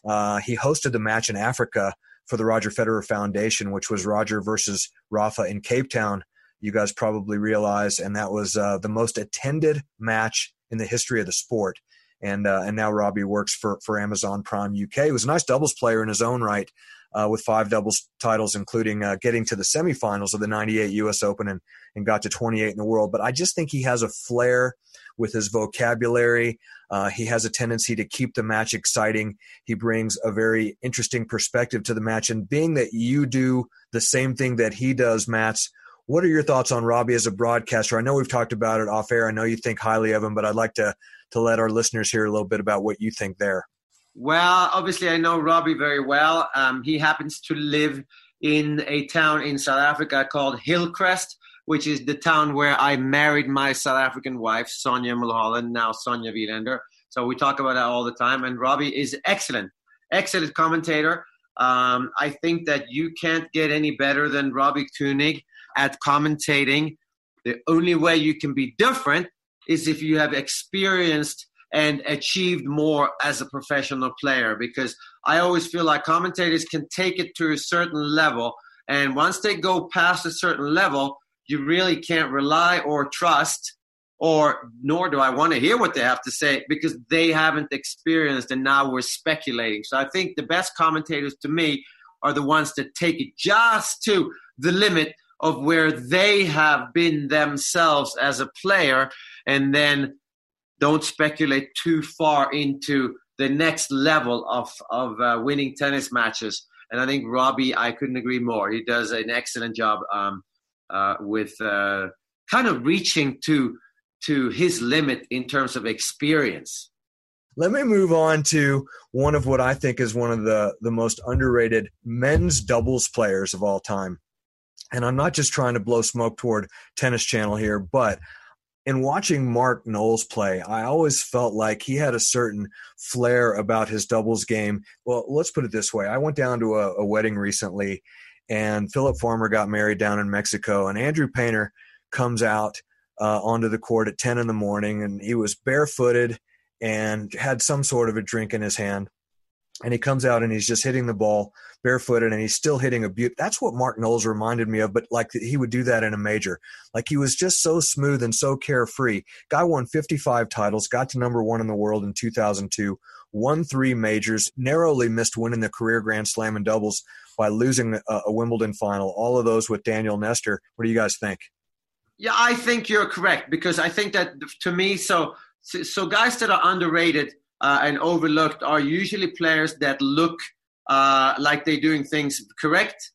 Uh, he hosted the match in Africa for the Roger Federer Foundation, which was Roger versus Rafa in Cape Town. You guys probably realize, and that was uh, the most attended match in the history of the sport. And uh, and now Robbie works for for Amazon Prime UK. He was a nice doubles player in his own right, uh, with five doubles titles, including uh, getting to the semifinals of the '98 U.S. Open and and got to 28 in the world. But I just think he has a flair with his vocabulary. Uh, he has a tendency to keep the match exciting. He brings a very interesting perspective to the match. And being that you do the same thing that he does, Mats, what are your thoughts on Robbie as a broadcaster? I know we've talked about it off air. I know you think highly of him, but I'd like to to let our listeners hear a little bit about what you think there. Well, obviously, I know Robbie very well. Um, he happens to live in a town in South Africa called Hillcrest, which is the town where I married my South African wife, Sonya Mulholland, now Sonya Wilander. So we talk about that all the time. And Robbie is excellent, excellent commentator. Um, I think that you can't get any better than Robbie Koenig at commentating. The only way you can be different is if you have experienced and achieved more as a professional player because I always feel like commentators can take it to a certain level. And once they go past a certain level, you really can't rely or trust, or nor do I want to hear what they have to say because they haven't experienced and now we're speculating. So I think the best commentators to me are the ones that take it just to the limit of where they have been themselves as a player and then don't speculate too far into the next level of of uh, winning tennis matches. And I think Robbie, I couldn't agree more. He does an excellent job um, uh, with uh, kind of reaching to to his limit in terms of experience. Let me move on to one of what I think is one of the the most underrated men's doubles players of all time. And I'm not just trying to blow smoke toward Tennis Channel here, but in watching Mark Knowles play, I always felt like he had a certain flair about his doubles game. Well, let's put it this way. I went down to a, a wedding recently, and Philip Farmer got married down in Mexico, and Andrew Painter comes out uh, onto the court at 10 in the morning, and he was barefooted and had some sort of a drink in his hand and he comes out and he's just hitting the ball barefooted and he's still hitting a beaut. That's what Mark Knowles reminded me of, but like he would do that in a major. Like he was just so smooth and so carefree. Guy won 55 titles, got to number one in the world in 2002, won three majors, narrowly missed winning the career Grand Slam in doubles by losing a, a Wimbledon final. All of those with Daniel Nestor. What do you guys think? Yeah, I think you're correct because I think that to me, so so guys that are underrated uh, and overlooked are usually players that look uh, like they're doing things correct,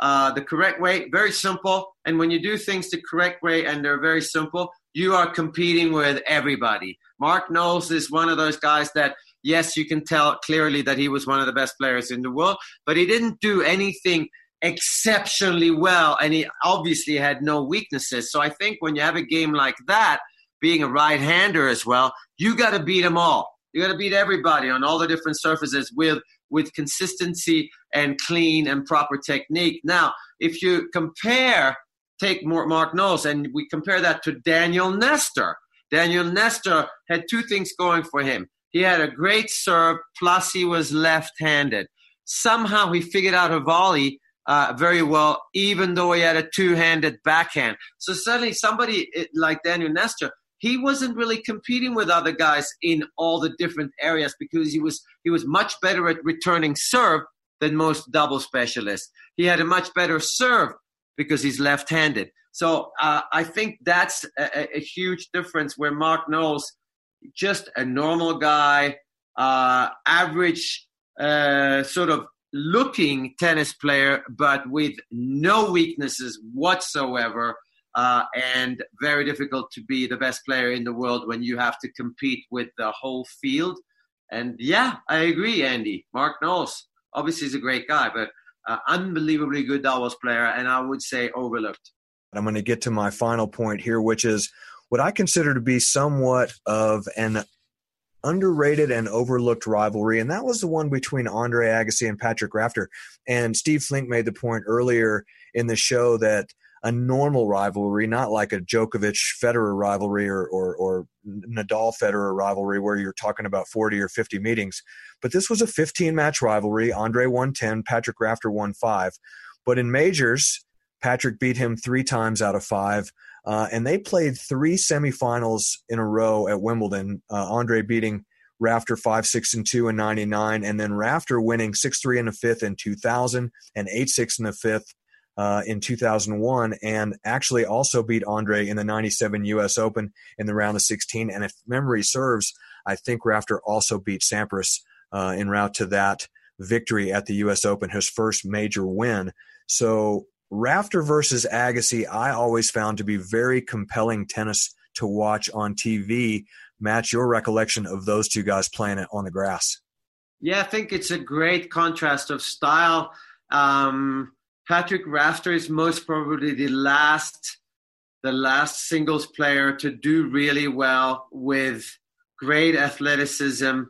uh, the correct way, very simple. And when you do things the correct way and they're very simple, you are competing with everybody. Mark Knowles is one of those guys that, yes, you can tell clearly that he was one of the best players in the world, but he didn't do anything exceptionally well, and he obviously had no weaknesses. So I think when you have a game like that, being a right hander as well, you got to beat them all. You got to beat everybody on all the different surfaces with with consistency and clean and proper technique. Now, if you compare, take Mark Knowles, and we compare that to Daniel Nestor. Daniel Nestor had two things going for him. He had a great serve, plus he was left-handed. Somehow he figured out a volley uh, very well, even though he had a two-handed backhand. So suddenly, somebody like Daniel Nestor he wasn't really competing with other guys in all the different areas because he was he was much better at returning serve than most double specialists. He had a much better serve because he's left-handed. So uh, I think that's a, a, huge difference. Where Mark Knowles, just a normal guy, uh, average uh, sort of looking tennis player, but with no weaknesses whatsoever uh, and very difficult to be the best player in the world when you have to compete with the whole field. And yeah, I agree, Andy. Mark Knowles obviously is a great guy, but uh, unbelievably good doubles player, and I would say overlooked. I'm going to get to my final point here, which is what I consider to be somewhat of an underrated and overlooked rivalry, and that was the one between Andre Agassi and Patrick Rafter. And Steve Flink made the point earlier in the show that a normal rivalry, not like a Djokovic Federer rivalry or, or, or Nadal Federer rivalry where you're talking about 40 or 50 meetings. But this was a 15 match rivalry. Andre won 10, Patrick Rafter won five. But in majors, Patrick beat him three times out of five. Uh, and they played three semifinals in a row at Wimbledon. Uh, Andre beating Rafter 5 6 and 2 in 99, and then Rafter winning 6 3 in the fifth in 2000 and 8 6 in the fifth uh, in 2001 and actually also beat Andre in the 97 US Open in the round of 16. And if memory serves, I think Rafter also beat Sampras uh, en route to that victory at the US Open, his first major win. So Rafter versus Agassi, I always found to be very compelling tennis to watch on TV. Match your recollection of those two guys playing it on the grass. Yeah, I think it's a great contrast of style. Um, Patrick Rafter is most probably the last the last singles player to do really well with great athleticism,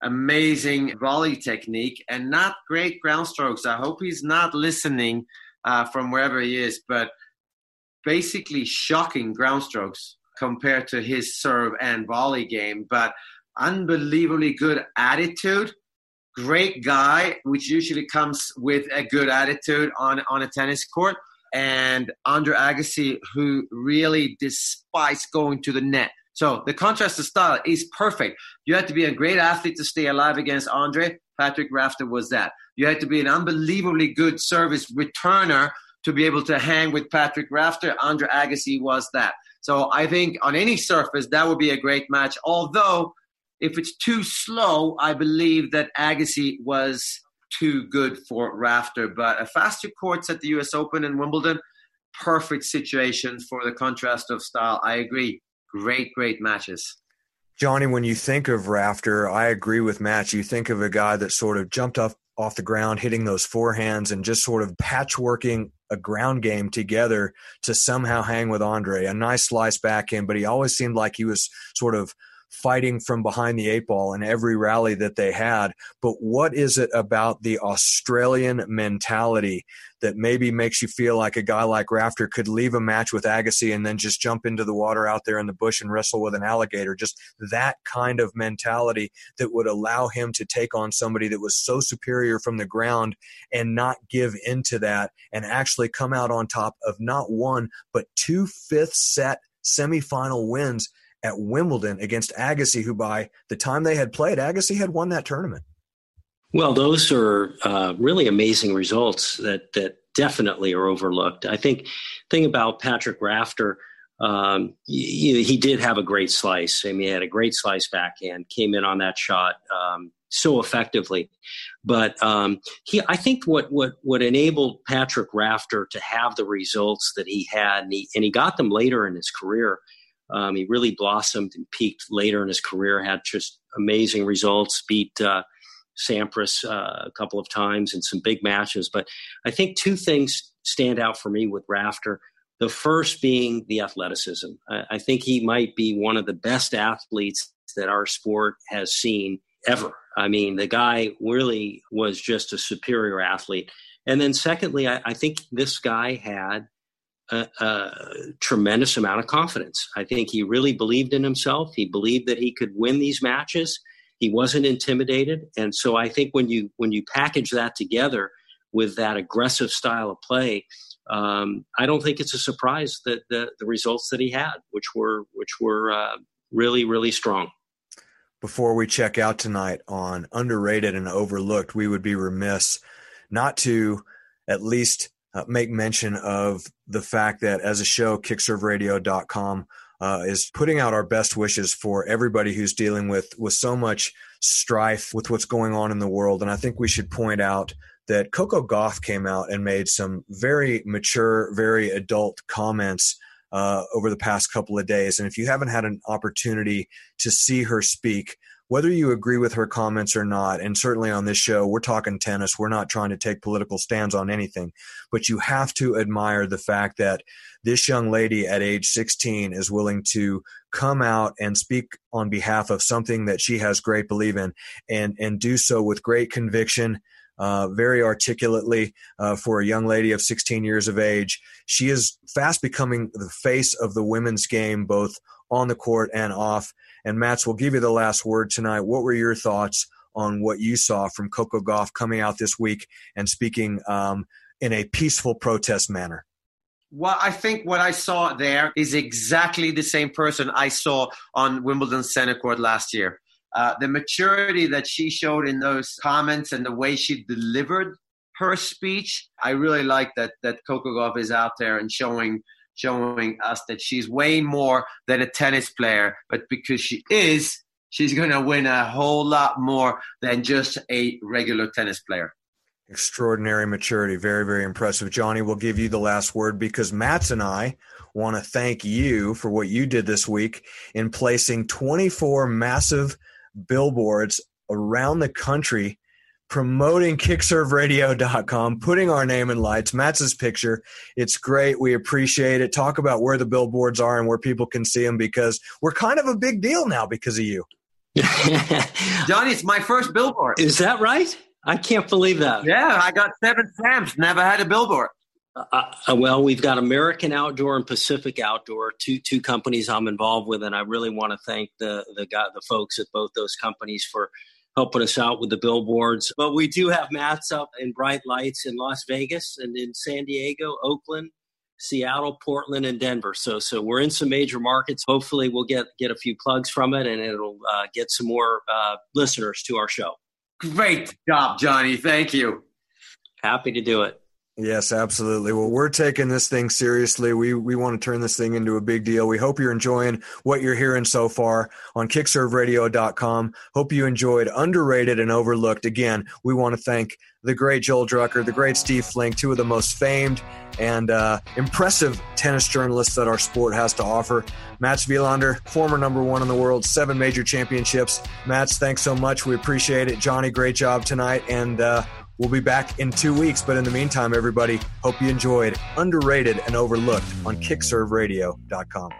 amazing volley technique, and not great ground strokes. I hope he's not listening uh, from wherever he is, but basically shocking ground strokes compared to his serve and volley game. But unbelievably good attitude. Great guy, which usually comes with a good attitude on, on a tennis court. And Andre Agassi, who really despises going to the net. So the contrast of style is perfect. You had to be a great athlete to stay alive against Andre. Patrick Rafter was that. You had to be an unbelievably good service returner to be able to hang with Patrick Rafter. Andre Agassi was that. So I think on any surface, that would be a great match. Although, if it's too slow, I believe that Agassi was too good for Rafter. But a faster courts at the US Open and Wimbledon, perfect situation for the contrast of style. I agree. Great, great matches. Johnny, when you think of Rafter, I agree with Matt. You think of a guy that sort of jumped off off the ground, hitting those forehands and just sort of patchworking a ground game together to somehow hang with Andre. A nice slice back in, but he always seemed like he was sort of fighting from behind the eight ball in every rally that they had. But what is it about the Australian mentality that maybe makes you feel like a guy like Rafter could leave a match with Agassi and then just jump into the water out there in the bush and wrestle with an alligator? Just that kind of mentality that would allow him to take on somebody that was so superior from the ground and not give into that and actually come out on top of not one, but two fifth set semifinal wins at Wimbledon against Agassi, who by the time they had played, Agassi had won that tournament. Well, those are uh, really amazing results that that definitely are overlooked. I think thing about Patrick Rafter, um, he, he, did have a great slice. I mean, he had a great slice backhand, came in on that shot um, so effectively. But um, he, I think what what what enabled Patrick Rafter to have the results that he had, and he, and he got them later in his career um, he really blossomed and peaked later in his career, had just amazing results, beat uh, Sampras uh, a couple of times in some big matches. But I think two things stand out for me with Rafter. The first being the athleticism. I, I think he might be one of the best athletes that our sport has seen ever. I mean, the guy really was just a superior athlete. And then, secondly, I, I think this guy had a, a, tremendous amount of confidence. I think he really believed in himself. He believed that he could win these matches. He wasn't intimidated, and so I think when you when you package that together with that aggressive style of play, um, I don't think it's a surprise that the, the results that he had, which were which were uh, really really strong. Before we check out tonight on underrated and overlooked, we would be remiss not to at least uh, make mention of the fact that as a show, kickserveradio.com uh, is putting out our best wishes for everybody who's dealing with with so much strife with what's going on in the world. And I think we should point out that Coco Gauff came out and made some very mature, very adult comments uh, over the past couple of days. And if you haven't had an opportunity to see her speak, whether you agree with her comments or not, and certainly on this show, we're talking tennis. We're not trying to take political stands on anything, but you have to admire the fact that this young lady at age 16 is willing to come out and speak on behalf of something that she has great belief in and, and do so with great conviction. Uh, very articulately uh, for a young lady of 16 years of age. She is fast becoming the face of the women's game, both on the court and off. And Mats, we'll give you the last word tonight. What were your thoughts on what you saw from Coco Gauff coming out this week and speaking um, in a peaceful protest manner? Well, I think what I saw there is exactly the same person I saw on Wimbledon center court last year. Uh, the maturity that she showed in those comments and the way she delivered her speech, I really like that that Coco Gauff is out there and showing showing us that she's way more than a tennis player, but because she is, she's going to win a whole lot more than just a regular tennis player. Extraordinary maturity. Very, very impressive. Johnny, we'll give you the last word because Mats and I want to thank you for what you did this week in placing 24 massive billboards around the country promoting kickserveradio.com, putting our name in lights, Matt's picture. It's great. We appreciate it. Talk about where the billboards are and where people can see them because we're kind of a big deal now because of you. Johnny, it's my first billboard. Is that right? I can't believe that. Yeah, I got seven stamps. Never had a billboard. Uh, uh, well, we've got American Outdoor and Pacific Outdoor, two two companies I'm involved with, and I really want to thank the the guy, the folks at both those companies for helping us out with the billboards. But we do have Mats up in bright lights in Las Vegas and in San Diego, Oakland, Seattle, Portland, and Denver. So so we're in some major markets. Hopefully, we'll get get a few plugs from it, and it'll uh, get some more uh, listeners to our show. Great job, Johnny. Thank you. Happy to do it. Yes, absolutely. Well, we're taking this thing seriously. We we want to turn this thing into a big deal. We hope you're enjoying what you're hearing so far on kickserveradio.com. Hope you enjoyed Underrated and Overlooked. Again, we want to thank the great Joel Drucker, the great Steve Flink, two of the most famed and uh, impressive tennis journalists that our sport has to offer. Mats Wilander, former number one in the world, seven major championships. Mats, thanks so much. We appreciate it. Johnny, great job tonight. And uh, We'll be back in two weeks, but in the meantime, everybody, hope you enjoyed Underrated and Overlooked on kickserveradio.com.